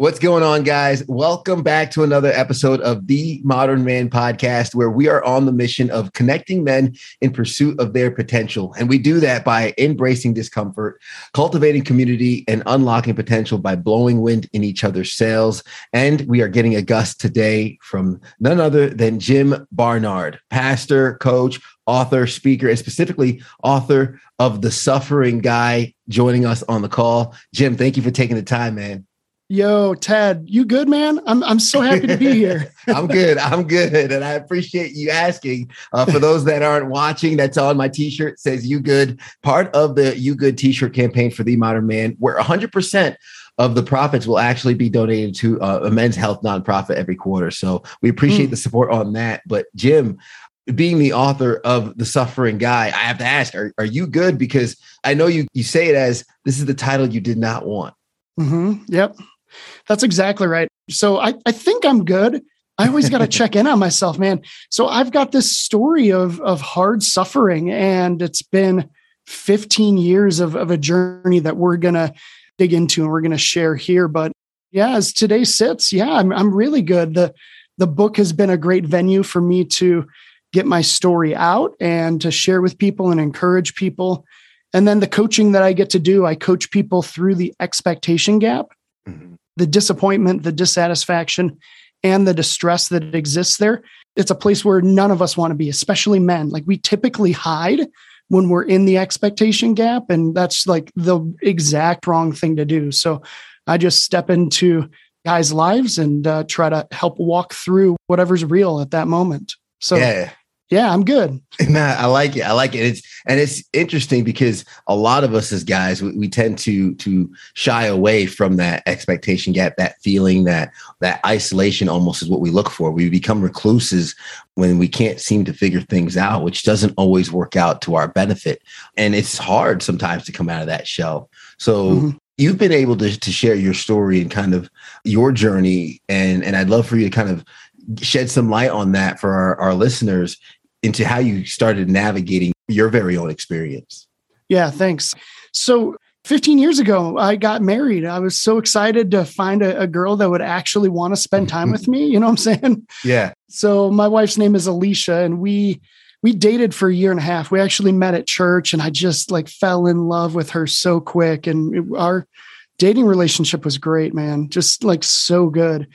What's going on, guys? Welcome back to another episode of the Modern Man Podcast, where we are on the mission of connecting men in pursuit of their potential. And we do that by embracing discomfort, cultivating community, and unlocking potential by blowing wind in each other's sails. And we are getting a gust today from none other than Jim Barnard, pastor, coach, author, speaker, and specifically author of The Suffering Guy, joining us on the call. Jim, thank you for taking the time, man. Yo, Ted, you good, man? I'm I'm so happy to be here. I'm good. I'm good, and I appreciate you asking. Uh, for those that aren't watching, that's on my T-shirt. Says "You Good." Part of the "You Good" T-shirt campaign for the Modern Man, where 100 percent of the profits will actually be donated to uh, a men's health nonprofit every quarter. So we appreciate mm. the support on that. But Jim, being the author of the suffering guy i have to ask are, are you good because i know you you say it as this is the title you did not want mm-hmm. yep that's exactly right. So I, I think I'm good. I always got to check in on myself, man. So I've got this story of of hard suffering, and it's been 15 years of, of a journey that we're gonna dig into and we're gonna share here. But yeah, as today sits, yeah, I'm I'm really good. The the book has been a great venue for me to get my story out and to share with people and encourage people. And then the coaching that I get to do, I coach people through the expectation gap. The disappointment, the dissatisfaction, and the distress that exists there. It's a place where none of us want to be, especially men. Like we typically hide when we're in the expectation gap, and that's like the exact wrong thing to do. So I just step into guys' lives and uh, try to help walk through whatever's real at that moment. So yeah, yeah, I'm good. Nah, I like it. I like it. It's and it's interesting because a lot of us as guys, we, we, tend to to shy away from that expectation gap, that feeling, that that isolation almost is what we look for. We become recluses when we can't seem to figure things out, which doesn't always work out to our benefit. And it's hard sometimes to come out of that shell. So mm-hmm you've been able to, to share your story and kind of your journey and and i'd love for you to kind of shed some light on that for our, our listeners into how you started navigating your very own experience. Yeah, thanks. So 15 years ago, I got married. I was so excited to find a, a girl that would actually want to spend time with me. You know what I'm saying? Yeah. So my wife's name is Alicia, and we we dated for a year and a half. We actually met at church, and I just like fell in love with her so quick. And it, our dating relationship was great, man. Just like so good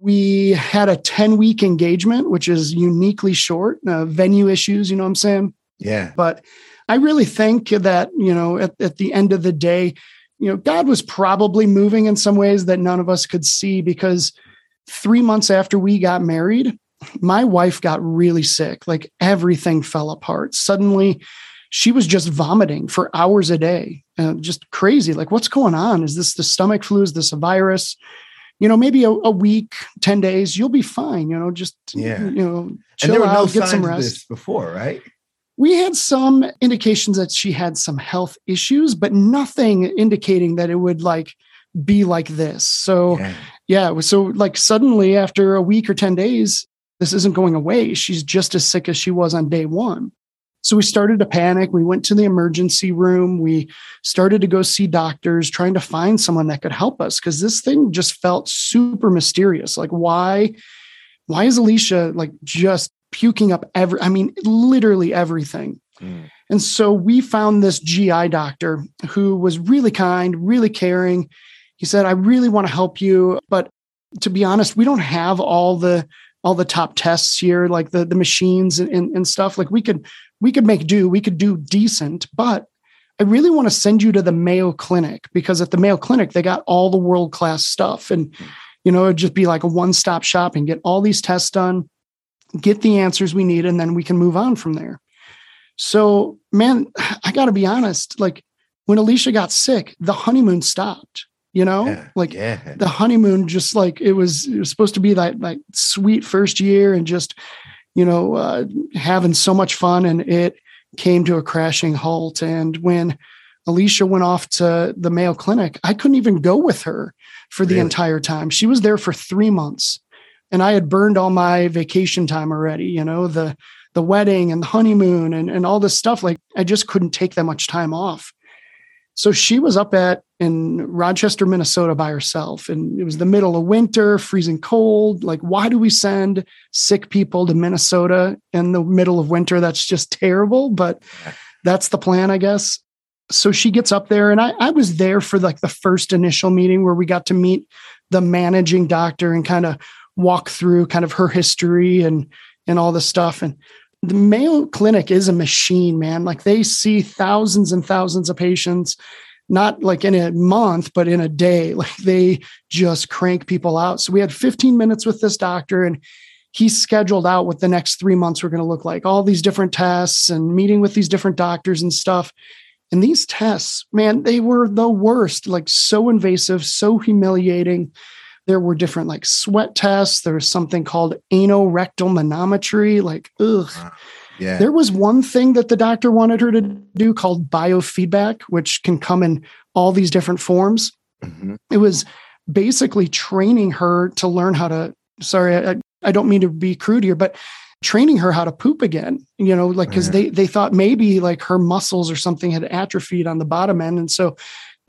we had a 10 week engagement, which is uniquely short, uh, venue issues, you know what I'm saying? Yeah. But I really think that, you know, at, at the end of the day, you know, God was probably moving in some ways that none of us could see because three months after we got married, my wife got really sick. Like everything fell apart. Suddenly, she was just vomiting for hours a day, uh, just crazy. Like, what's going on? Is this the stomach flu? Is this a virus? You know, maybe a, a, week, 10 days, you'll be fine, you know, just, yeah. you know, chill and there were out, no get some rest. before, right? We had some indications that she had some health issues, but nothing indicating that it would like be like this. So, yeah. yeah, so like suddenly after a week or 10 days, this isn't going away. She's just as sick as she was on day one. So we started to panic. We went to the emergency room. We started to go see doctors, trying to find someone that could help us because this thing just felt super mysterious. Like, why, why is Alicia like just puking up every, I mean, literally everything. Mm. And so we found this GI doctor who was really kind, really caring. He said, I really want to help you. But to be honest, we don't have all the all the top tests here, like the the machines and, and, stuff. Like we could we could make do, we could do decent, but I really want to send you to the Mayo Clinic because at the Mayo Clinic, they got all the world class stuff. And, you know, it'd just be like a one stop shop and get all these tests done, get the answers we need, and then we can move on from there. So, man, I got to be honest. Like when Alicia got sick, the honeymoon stopped. You know, yeah, like yeah. the honeymoon, just like it was, it was supposed to be that like sweet first year and just you know, uh, having so much fun, and it came to a crashing halt. And when Alicia went off to the Mayo Clinic, I couldn't even go with her for the really? entire time. She was there for three months, and I had burned all my vacation time already. You know, the the wedding and the honeymoon and, and all this stuff. Like I just couldn't take that much time off. So she was up at in Rochester, Minnesota by herself. And it was the middle of winter, freezing cold. Like, why do we send sick people to Minnesota in the middle of winter? That's just terrible. But that's the plan, I guess. So she gets up there, and I, I was there for like the first initial meeting where we got to meet the managing doctor and kind of walk through kind of her history and and all this stuff. And the Mayo Clinic is a machine, man. Like they see thousands and thousands of patients, not like in a month, but in a day. Like they just crank people out. So we had 15 minutes with this doctor and he scheduled out what the next three months were going to look like all these different tests and meeting with these different doctors and stuff. And these tests, man, they were the worst, like so invasive, so humiliating. There were different like sweat tests. There was something called anorectal manometry. Like, ugh. Yeah. There was one thing that the doctor wanted her to do called biofeedback, which can come in all these different forms. Mm-hmm. It was basically training her to learn how to, sorry, I, I don't mean to be crude here, but training her how to poop again you know like because they they thought maybe like her muscles or something had atrophied on the bottom end and so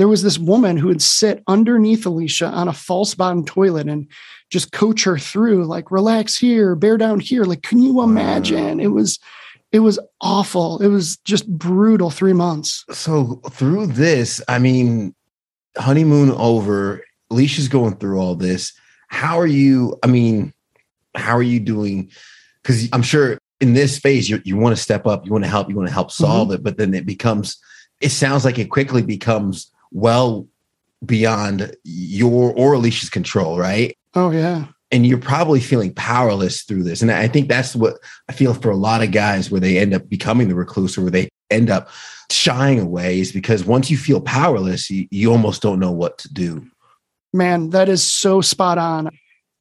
there was this woman who would sit underneath Alicia on a false bottom toilet and just coach her through, like, relax here, bear down here. Like, can you imagine? It was, it was awful. It was just brutal three months. So through this, I mean, honeymoon over, Alicia's going through all this. How are you? I mean, how are you doing? Because I'm sure in this phase, you, you want to step up, you want to help, you want to help solve mm-hmm. it, but then it becomes, it sounds like it quickly becomes well beyond your or Alicia's control, right? Oh yeah. And you're probably feeling powerless through this. And I think that's what I feel for a lot of guys where they end up becoming the recluse or where they end up shying away is because once you feel powerless, you, you almost don't know what to do. Man, that is so spot on.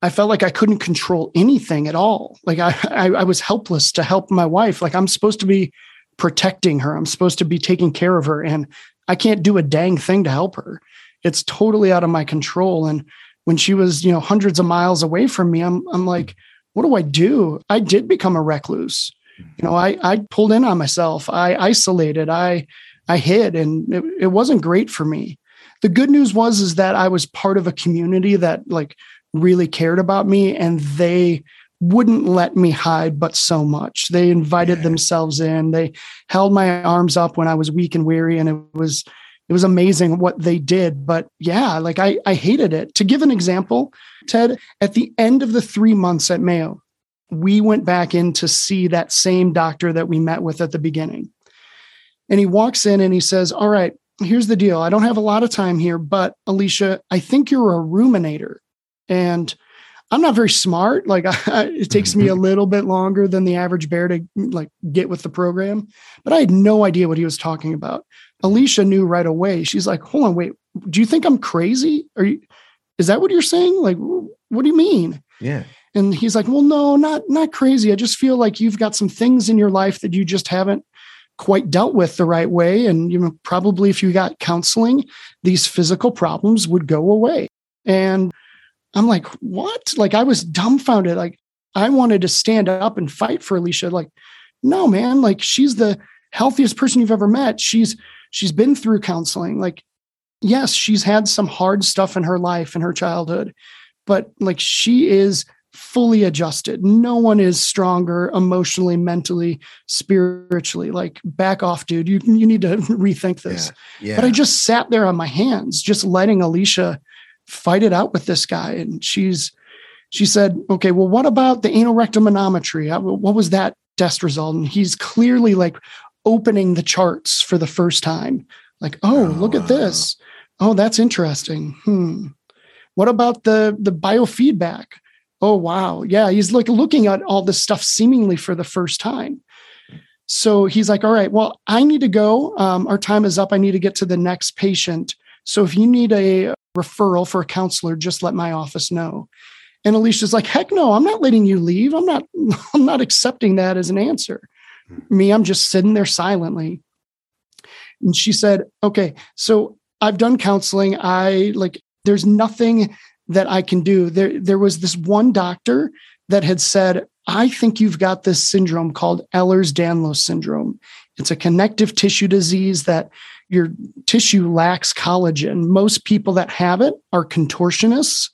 I felt like I couldn't control anything at all. Like I, I, I was helpless to help my wife. Like I'm supposed to be protecting her. I'm supposed to be taking care of her. And I can't do a dang thing to help her. It's totally out of my control. And when she was, you know, hundreds of miles away from me, I'm I'm like, what do I do? I did become a recluse. You know, I I pulled in on myself. I isolated. I I hid, and it, it wasn't great for me. The good news was is that I was part of a community that like really cared about me, and they wouldn't let me hide but so much. They invited yeah. themselves in. They held my arms up when I was weak and weary and it was it was amazing what they did, but yeah, like I I hated it. To give an example, Ted, at the end of the 3 months at Mayo, we went back in to see that same doctor that we met with at the beginning. And he walks in and he says, "All right, here's the deal. I don't have a lot of time here, but Alicia, I think you're a ruminator." And I'm not very smart. Like I, it takes me a mm-hmm. little bit longer than the average bear to like get with the program, but I had no idea what he was talking about. Alicia knew right away. She's like, "Hold on, wait. Do you think I'm crazy? Are you? Is that what you're saying? Like, what do you mean?" Yeah. And he's like, "Well, no, not not crazy. I just feel like you've got some things in your life that you just haven't quite dealt with the right way, and you know, probably if you got counseling, these physical problems would go away." And I'm like, what? Like I was dumbfounded. Like I wanted to stand up and fight for Alicia. Like, no, man, like she's the healthiest person you've ever met. She's she's been through counseling. Like, yes, she's had some hard stuff in her life in her childhood, but like she is fully adjusted. No one is stronger emotionally, mentally, spiritually. Like, back off, dude. You you need to rethink this. Yeah, yeah. But I just sat there on my hands, just letting Alicia fight it out with this guy. And she's, she said, okay, well, what about the anorectal manometry? What was that test result? And he's clearly like opening the charts for the first time. Like, oh, oh look at this. Oh, that's interesting. Hmm. What about the the biofeedback? Oh, wow. Yeah, he's like looking at all this stuff seemingly for the first time. So he's like, all right, well, I need to go. Um, our time is up. I need to get to the next patient. So if you need a referral for a counselor, just let my office know. And Alicia's like, heck no, I'm not letting you leave. I'm not, I'm not accepting that as an answer. Hmm. Me, I'm just sitting there silently. And she said, okay, so I've done counseling. I like, there's nothing that I can do. There, there was this one doctor that had said, I think you've got this syndrome called Ehlers Danlos syndrome. It's a connective tissue disease that your tissue lacks collagen. Most people that have it are contortionists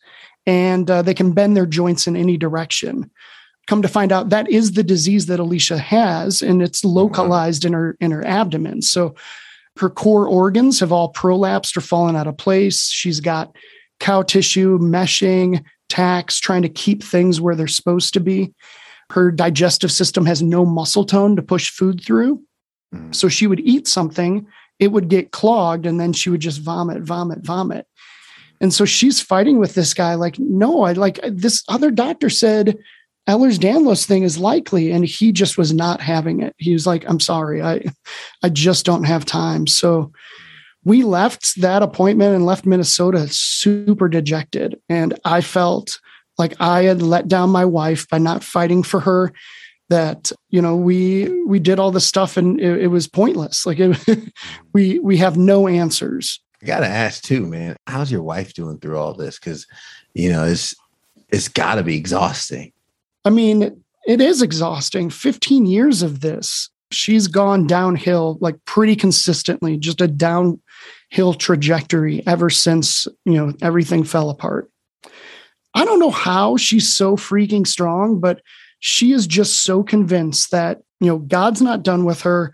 and uh, they can bend their joints in any direction. Come to find out that is the disease that Alicia has, and it's localized in her in her abdomen. So her core organs have all prolapsed or fallen out of place. She's got cow tissue meshing, tacks, trying to keep things where they're supposed to be. Her digestive system has no muscle tone to push food through. Mm. So she would eat something, it would get clogged, and then she would just vomit, vomit, vomit. And so she's fighting with this guy, like, no, I like this other doctor said Ehlers Danlos thing is likely. And he just was not having it. He was like, I'm sorry, I I just don't have time. So we left that appointment and left Minnesota super dejected. And I felt like I had let down my wife by not fighting for her that you know we we did all this stuff and it, it was pointless. Like it, we we have no answers. I gotta ask too man how's your wife doing through all this? Because you know it's it's gotta be exhausting. I mean it is exhausting. 15 years of this she's gone downhill like pretty consistently just a downhill trajectory ever since you know everything fell apart. I don't know how she's so freaking strong but she is just so convinced that, you know, God's not done with her.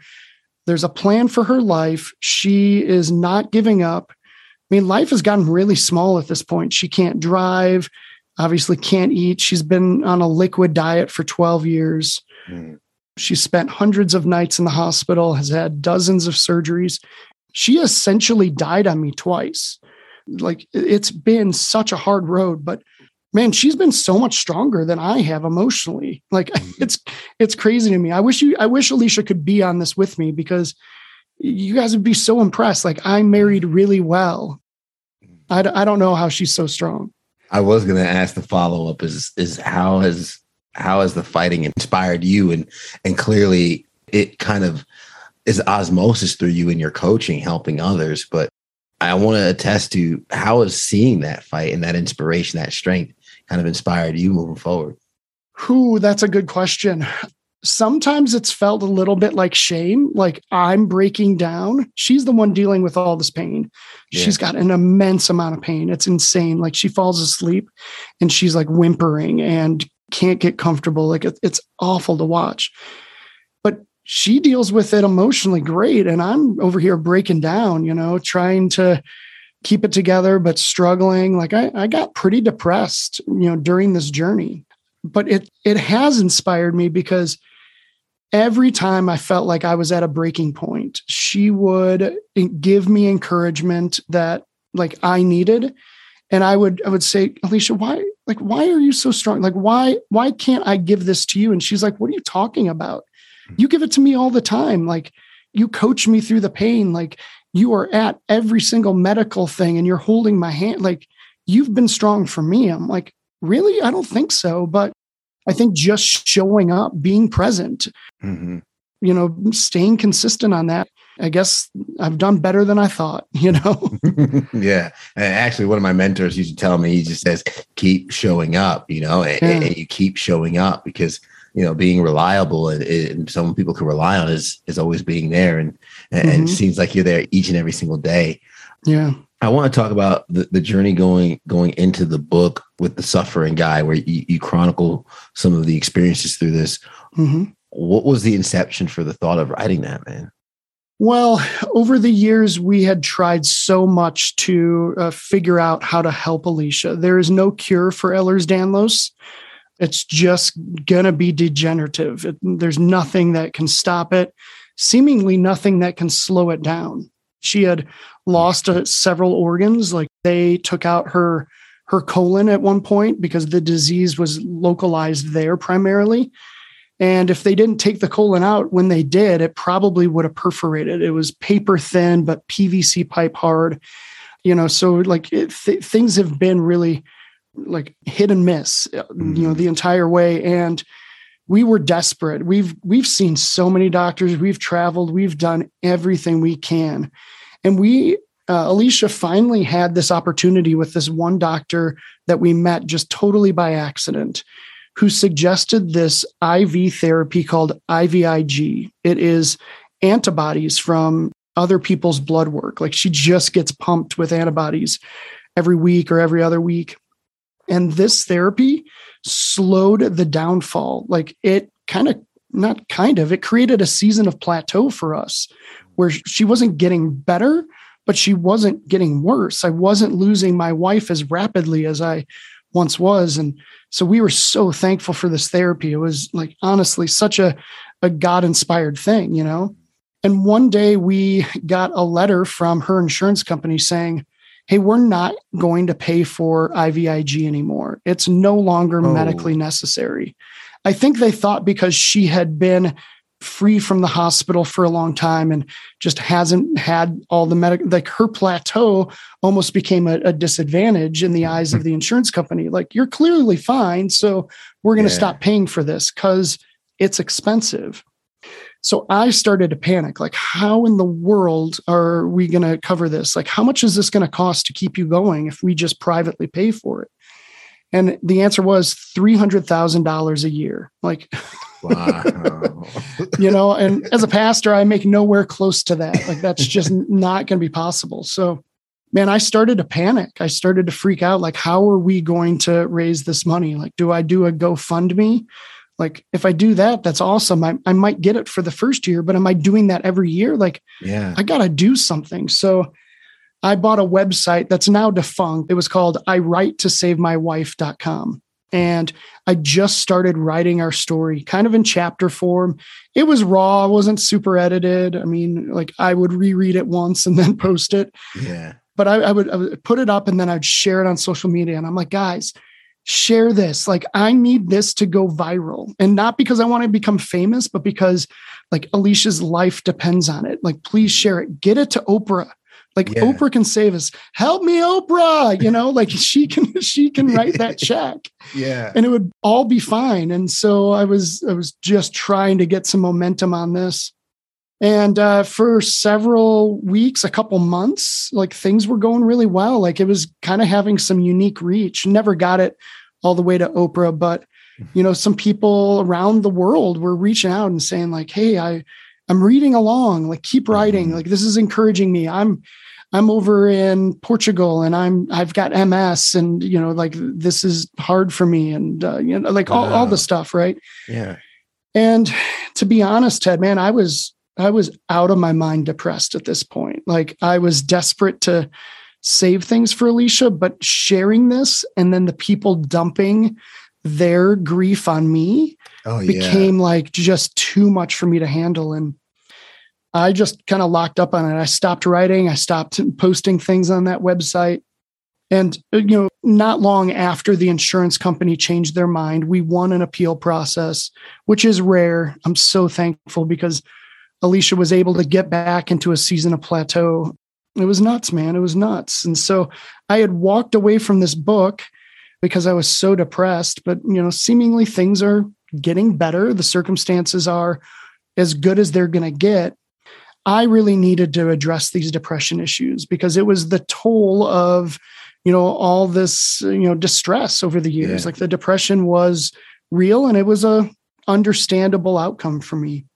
There's a plan for her life. She is not giving up. I mean, life has gotten really small at this point. She can't drive, obviously can't eat. She's been on a liquid diet for 12 years. Mm. She spent hundreds of nights in the hospital, has had dozens of surgeries. She essentially died on me twice. Like it's been such a hard road, but man, she's been so much stronger than I have emotionally. Like mm-hmm. it's it's crazy to me. I wish you I wish Alicia could be on this with me because you guys would be so impressed. Like I married really well. I, I don't know how she's so strong. I was going to ask the follow up is is how has how has the fighting inspired you and and clearly it kind of is osmosis through you and your coaching helping others but I want to attest to how is seeing that fight and that inspiration that strength kind of inspired you moving forward? Who, that's a good question. Sometimes it's felt a little bit like shame, like I'm breaking down. She's the one dealing with all this pain. Yeah. She's got an immense amount of pain. It's insane. Like she falls asleep and she's like whimpering and can't get comfortable. Like it's awful to watch. But she deals with it emotionally great. And I'm over here breaking down, you know, trying to keep it together, but struggling. Like I, I got pretty depressed, you know, during this journey. But it it has inspired me because every time I felt like I was at a breaking point, she would give me encouragement that like I needed. And I would I would say, Alicia, why like why are you so strong? Like why why can't I give this to you? And she's like, what are you talking about? Hmm. You give it to me all the time. Like you coach me through the pain. Like you are at every single medical thing and you're holding my hand. Like you've been strong for me. I'm like really? I don't think so. But i think just showing up being present mm-hmm. you know staying consistent on that i guess i've done better than i thought you know? Yeah. And actually one of my mentors used to tell me he just says keep showing up you know and, yeah. and you keep showing up because you know being reliable and, and some people can rely on is is always being there and and mm-hmm. it seems like you're there each and every single day yeah i want to talk about the, the journey going going into the book with the suffering guy where you, you chronicle some of the experiences through this mm-hmm. what was the inception for the thought of writing that man well, over the years, we had tried so much to uh, figure out how to help Alicia. There is no cure for Ehlers Danlos. It's just going to be degenerative. It, there's nothing that can stop it, seemingly nothing that can slow it down. She had lost uh, several organs, like they took out her her colon at one point because the disease was localized there primarily. And if they didn't take the colon out when they did, it probably would have perforated. It was paper thin, but PVC pipe hard. You know, so like it, th- things have been really like hit and miss mm-hmm. you know mm-hmm. the entire way and we were desperate we've we've seen so many doctors we've traveled we've done everything we can and we uh, alicia finally had this opportunity with this one doctor that we met just totally by accident who suggested this IV therapy called IVIG. It is antibodies from other people's blood work. Like she just gets pumped with antibodies every week or every other week. And this therapy slowed the downfall. Like it kind of, not kind of, it created a season of plateau for us where she wasn't getting better, but she wasn't getting worse. I wasn't losing my wife as rapidly as I once was. And so we were so thankful for this therapy. It was like honestly such a, a God inspired thing, you know? And one day we got a letter from her insurance company saying, Hey, we're not going to pay for IVIG anymore. It's no longer oh. medically necessary. I think they thought because she had been free from the hospital for a long time and just hasn't had all the medical like her plateau almost became a, a, disadvantage in the mm-hmm. eyes of the insurance company like you're clearly fine so we're going to yeah. stop paying for this because it's expensive so i started to panic like how in the world are we going to cover this like how much is this going to cost to keep you going if we just privately pay for it and the answer was $300000 a year like Wow. you know, and as a pastor, I make nowhere close to that. Like that's just not going to be possible. So, man, I started to panic. I started to freak out. Like, how are we going to raise this money? Like, do I do a GoFundMe? Like, if I do that, that's awesome. I, I might get it for the first year, but am I doing that every year? Like, yeah, I got to do something. So, I bought a website that's now defunct. It was called I write to save my wife.com. And I just started writing our story kind of in chapter form. It was raw, wasn't super edited. I mean, like I would reread it once and then post it. Yeah. But I, I, would, I would put it up and then I'd share it on social media. And I'm like, guys, share this. Like, I need this to go viral. And not because I want to become famous, but because like Alicia's life depends on it. Like, please share it. Get it to Oprah like yeah. Oprah can save us. Help me, Oprah. You know, like she can she can write that check. yeah. And it would all be fine. And so I was I was just trying to get some momentum on this. And uh, for several weeks, a couple months, like things were going really well. Like it was kind of having some unique reach. Never got it all the way to Oprah, but you know, some people around the world were reaching out and saying, like, hey, I I'm reading along, like keep writing. Mm-hmm. Like this is encouraging me. I'm I'm over in Portugal and I'm I've got MS and you know like this is hard for me and uh, you know like all, all the stuff right yeah and to be honest Ted man I was I was out of my mind depressed at this point like I was desperate to save things for Alicia but sharing this and then the people dumping their grief on me oh, became yeah. like just too much for me to handle and I just kind of locked up on it. I stopped writing, I stopped posting things on that website. And, uh, you know, not long after the insurance company changed their mind, we won an appeal process, which is rare. I'm so thankful because Alicia was able to get back into a season of plateau. It was nuts, man. It was nuts. And so I had walked away from this book because I was so depressed, but, you know, seemingly things are getting better. The circumstances are as good as they're going to get. I really needed to address these depression issues because it was the toll of, you know, all this, you know, distress over the years. Yeah. Like the depression was real and it was a understandable outcome for me.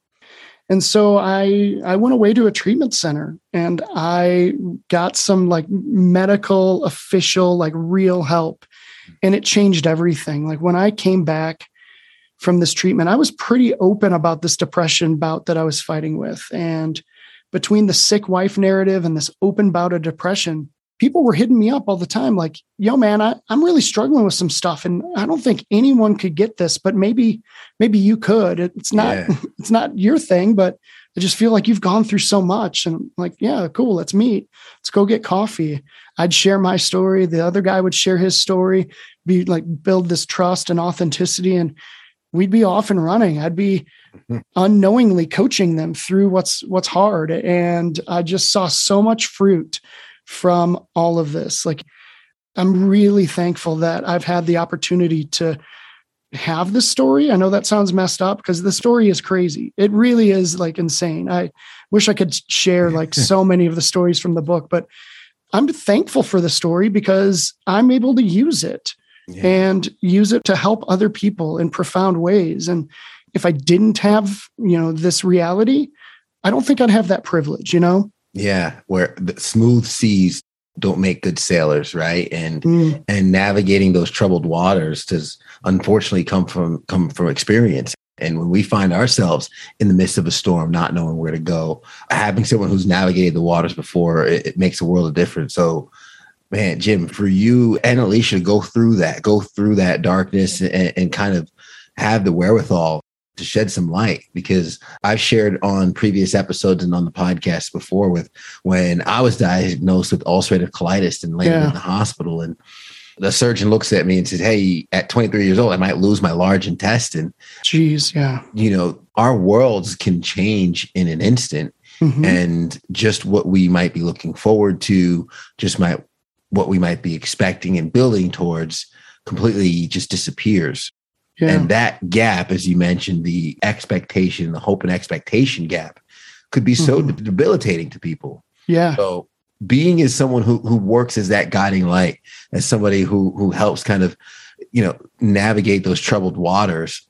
And so I I went away to a treatment center and I got some like medical official like real help and it changed everything. Like when I came back from this treatment, I was pretty open about this depression bout that I was fighting with and between the sick wife narrative and this open bout of depression, people were hitting me up all the time like, yo, man, I, I'm really struggling with some stuff. And I don't think anyone could get this, but maybe, maybe you could. It's not, yeah. it's not your thing, but I just feel like you've gone through so much. And I'm like, yeah, cool. Let's meet. Let's go get coffee. I'd share my story. The other guy would share his story, be like build this trust and authenticity. And we'd be off and running. I'd be mm-hmm. unknowingly coaching them through what's what's hard and i just saw so much fruit from all of this like i'm really thankful that i've had the opportunity to have this story i know that sounds messed up because the story is crazy it really is like insane i wish i could share like so many of the stories from the book but i'm thankful for the story because i'm able to use it yeah. and use it to help other people in profound ways. And if I didn't have, you know, this reality, I don't think I'd have that privilege, you know? Yeah, where the smooth seas don't make good sailors, right? And mm. and navigating those troubled waters does unfortunately come from come from experience. And when we find ourselves in the midst of a storm, not knowing where to go, having someone who's navigated the waters before, it, it makes a world of difference. So man, Jim, for you and Alicia, to go through that, go through that darkness and, and kind of have the wherewithal to shed some light because I've shared on previous episodes and on the podcast before with when I was diagnosed with ulcerative colitis and landed yeah. in the hospital and the surgeon looks at me and says, Hey, at 23 years old, I might lose my large intestine. Jeez, yeah. You know, our worlds can change in an instant. Mm-hmm. And just what we might be looking forward to, just might what we might be expecting and building towards completely just disappears. Yeah. And that gap, as you mentioned, the expectation, the hope and expectation gap could be so mm-hmm. debilitating to people. Yeah. So being as someone who who works as that guiding light, as somebody who who helps kind of, you know, navigate those troubled waters,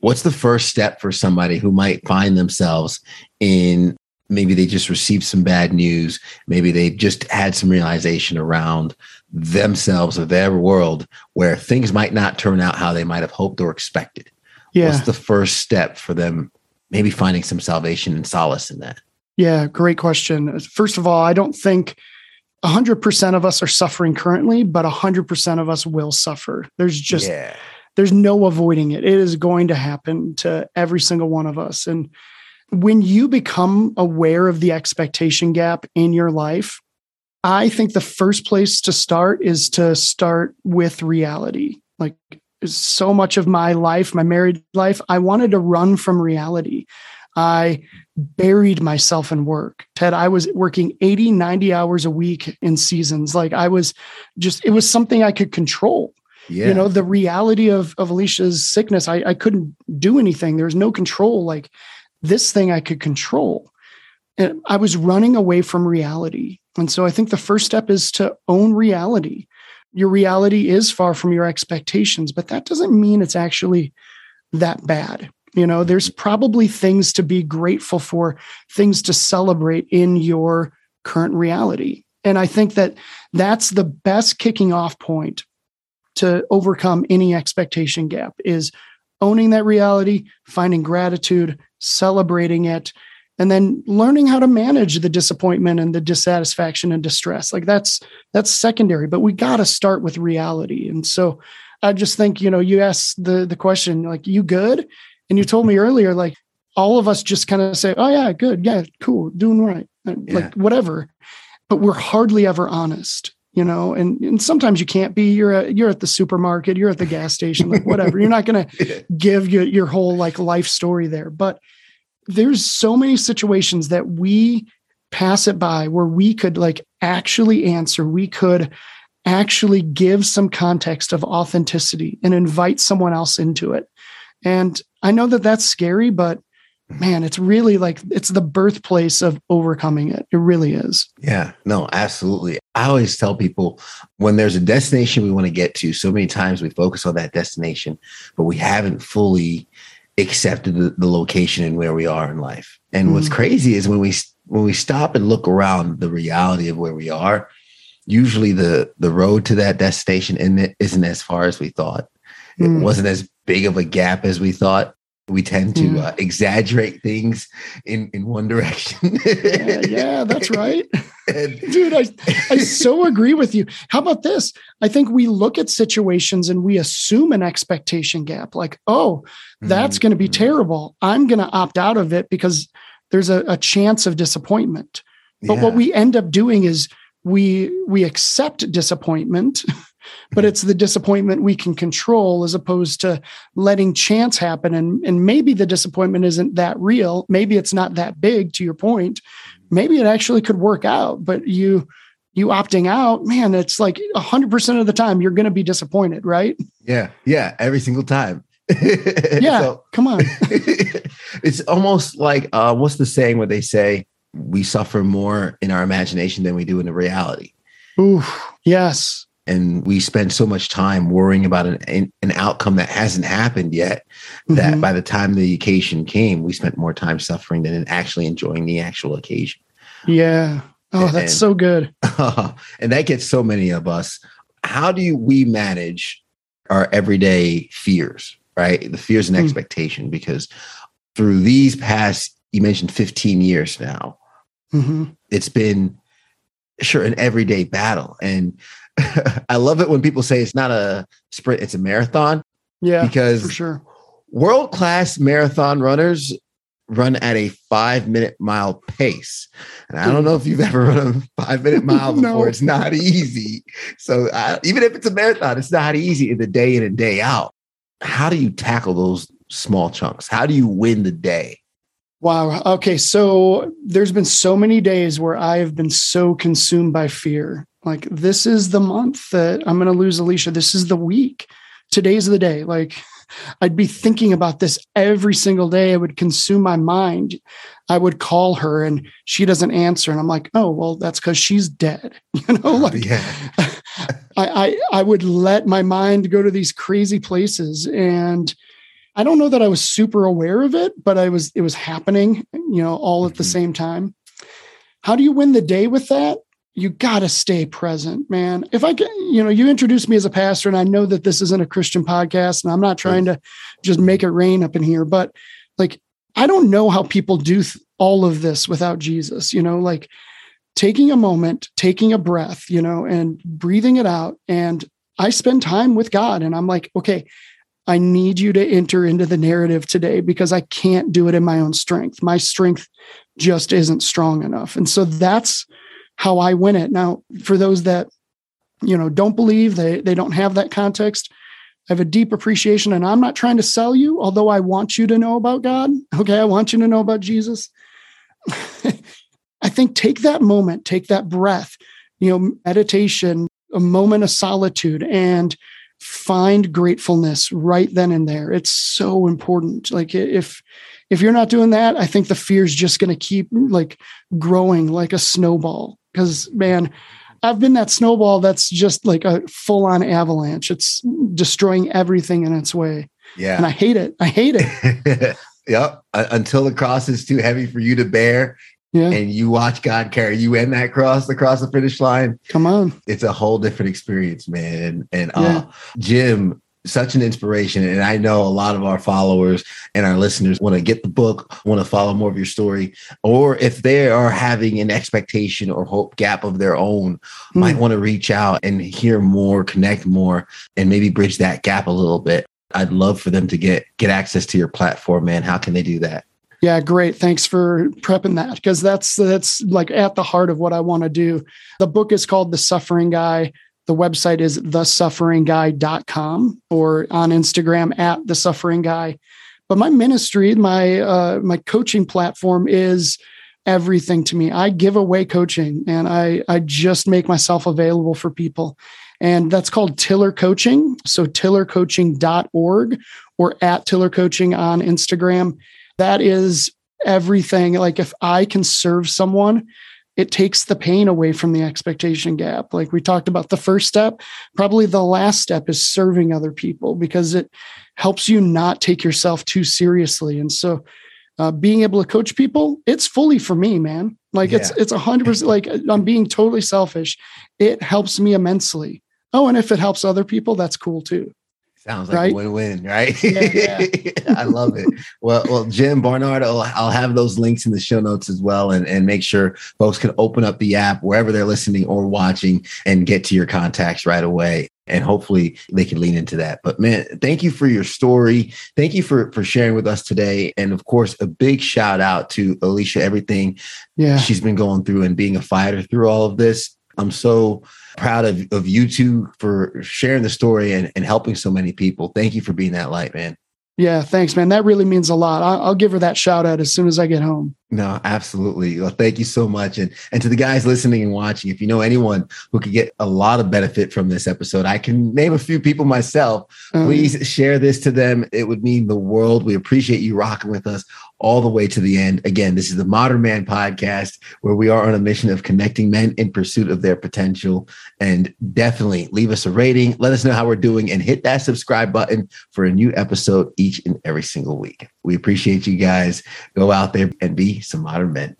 what's the first step for somebody who might find themselves in maybe they just received some bad news. Maybe they just had some realization around themselves or their world where things might not turn out how they might have hoped or expected. Yeah. what's the first step for them maybe finding some salvation and solace in that? Yeah great question. First of all i don't think 100% of us are suffering currently but 100% of us will suffer. There's just yeah. there's no avoiding it. It is going to happen to every single one of us. And when you become aware of the expectation gap in your life, I think the first place to start is to start with reality. Like so much of my life, my married life, I wanted to run from reality. I buried myself in work. Ted, I was working 80, 90 hours a week in seasons. Like I was just, it was something I could control. Yeah. You know, the reality of, of Alicia's sickness, I, I couldn't do anything. There was no control. Like this thing I could control. And I was running away from reality. And so I think the first step is to own reality. Your reality is far from your expectations, but that doesn't mean it's actually that bad. You know, there's probably things to be grateful for, things to celebrate in your current reality. And I think that that's the best kicking off point to overcome any expectation gap is owning that reality, finding gratitude, celebrating it, and then learning how to manage the disappointment and the dissatisfaction and distress. Like that's that's secondary, but we got to start with reality. And so I just think, you know, you asked the the question like you good? And you told me earlier like all of us just kind of say, "Oh yeah, good. Yeah, cool. Doing right." Uh, yeah. Like whatever. But we're hardly ever honest you know and, and sometimes you can't be you're at, you're at the supermarket you're at the gas station like whatever you're not going to give your, your whole like life story there but there's so many situations that we pass it by where we could like actually answer we could actually give some context of authenticity and invite someone else into it and i know that that's scary but man, it's really like it's the birthplace of overcoming it. It really is. Yeah, no, absolutely. I always tell people when there's a destination we want to get to, so many times we focus on that destination, but we haven't fully accepted the, the location and where we are in life. And mm. what's crazy is when we when we stop and look around the reality of where we are, usually the the road to that destination isn't as far as we thought. It mm. wasn't as big of a gap as we thought we tend to mm. uh, exaggerate things in in one direction yeah, yeah, that's right and, dude I, I so agree with you how about this i think we look at situations and we assume an expectation gap like oh that's mm-hmm. going to be terrible i'm going to opt out of it because there's a, a chance of disappointment but yeah. what we end up doing is we we accept disappointment but it's the disappointment we can control as opposed to letting chance happen. And and maybe the disappointment isn't that real. Maybe it's not that big to your point. Maybe it actually could work out but you you opting out man it's like 100% of the time you're going to be disappointed right? Yeah. Yeah. Every single time. Yeah. So, come on. It's almost like uh, what's the saying where they say we suffer more in our imagination than we do in the reality? Ooh, yes and we spend so much time worrying about an, an outcome that hasn't happened yet that mm-hmm. by the time the occasion came we spent more time suffering than actually enjoying the actual occasion yeah oh that's and, so good and that gets so many of us how do we manage our everyday fears right the fears and mm. expectation because through these past you mentioned 15 years now mm-hmm. it's been sure an everyday battle and I love it when people say it's not a sprint, it's a marathon. Yeah. Because for sure. World class marathon runners run at a five minute mile pace. And I don't know if you've ever run a five minute mile before. no. It's not easy. So I, even if it's a marathon, it's not easy in the day in and day out. How do you tackle those small chunks? How do you win the day? Wow. Okay. So there's been so many days where I have been so consumed by fear like this is the month that I'm going to lose Alicia. This is the week. Today's the day. Like I'd be thinking about this every single day. It would consume my mind. I would call her and she doesn't answer. And I'm like, oh, well, that's because she's dead. You know, like yeah. I, I I would let my mind go to these crazy places. And I don't know that I was super aware of it, but I was it was happening, you know, all at the mm-hmm. same time. How do you win the day with that? You got to stay present, man. If I can, you know, you introduced me as a pastor, and I know that this isn't a Christian podcast, and I'm not trying to just make it rain up in here, but like, I don't know how people do th- all of this without Jesus, you know, like taking a moment, taking a breath, you know, and breathing it out. And I spend time with God, and I'm like, okay, I need you to enter into the narrative today because I can't do it in my own strength. My strength just isn't strong enough. And so that's, how I win it. Now, for those that you know don't believe they they don't have that context, I have a deep appreciation, and I'm not trying to sell you, although I want you to know about God. Okay, I want you to know about Jesus. I think take that moment, take that breath, you know, meditation, a moment of solitude, and find gratefulness right then and there. It's so important. Like if if you're not doing that, I think the fear is just going to keep like growing like a snowball because man i've been that snowball that's just like a full-on avalanche it's destroying everything in its way yeah and i hate it i hate it yep until the cross is too heavy for you to bear yeah. and you watch God carry you in that cross across the finish line. Come on. It's a whole different experience, man. And uh Jim, such an inspiration. And I know a lot of our followers and our listeners want to get the book, want to follow more of your story, or if they are having an expectation or hope gap of their own, mm. might want to reach out and hear more, connect more, and maybe bridge that gap a little bit. I'd love for them to get get access to your platform, man. How can they do that? Yeah, great. Thanks for prepping that because that's that's like at the heart of what I want to do. The book is called The Suffering Guy the website is thesufferingguy.com or on Instagram at the suffering guy. But my ministry, my uh, my coaching platform is everything to me. I give away coaching and I I just make myself available for people. And that's called Tiller Coaching. So tillercoaching.org or at Tiller Coaching on Instagram. That is everything. Like if I can serve someone it takes the pain away from the expectation gap. Like we talked about the first step, probably the last step is serving other people because it helps you not take yourself too seriously. And so uh, being able to coach people, it's fully for me, man. Like yeah. it's it's a hundred percent like I'm being totally selfish. It helps me immensely. Oh, and if it helps other people, that's cool too. Sounds like right? a win-win, right? Yeah, yeah. I love it. Well, well, Jim Barnard, I'll, I'll, have those links in the show notes as well, and, and make sure folks can open up the app wherever they're listening or watching and get to your contacts right away. And hopefully they can lean into that. But man, thank you for your story. Thank you for for sharing with us today. And of course, a big shout out to Alicia, everything yeah. she's been going through and being a fighter through all of this. I'm so proud of, of you two for sharing the story and, and helping so many people. Thank you for being that light, man. Yeah, thanks, man. That really means a lot. I'll, I'll, give her that shout out as soon as I get home. No, absolutely. Well, thank you so much. And and to the guys listening and watching, if you know anyone who could get a lot of benefit from this episode, I can name a few people myself. Um, Please share this to them. It would mean the world. We appreciate you rocking with us all the way to the end. Again, this is the Modern Man podcast where we are on a mission of connecting men in pursuit of their potential. And definitely leave us a rating, let us know how we're doing, and hit that subscribe button for a new episode each and every single week. We appreciate you guys. Go out there and be some modern men.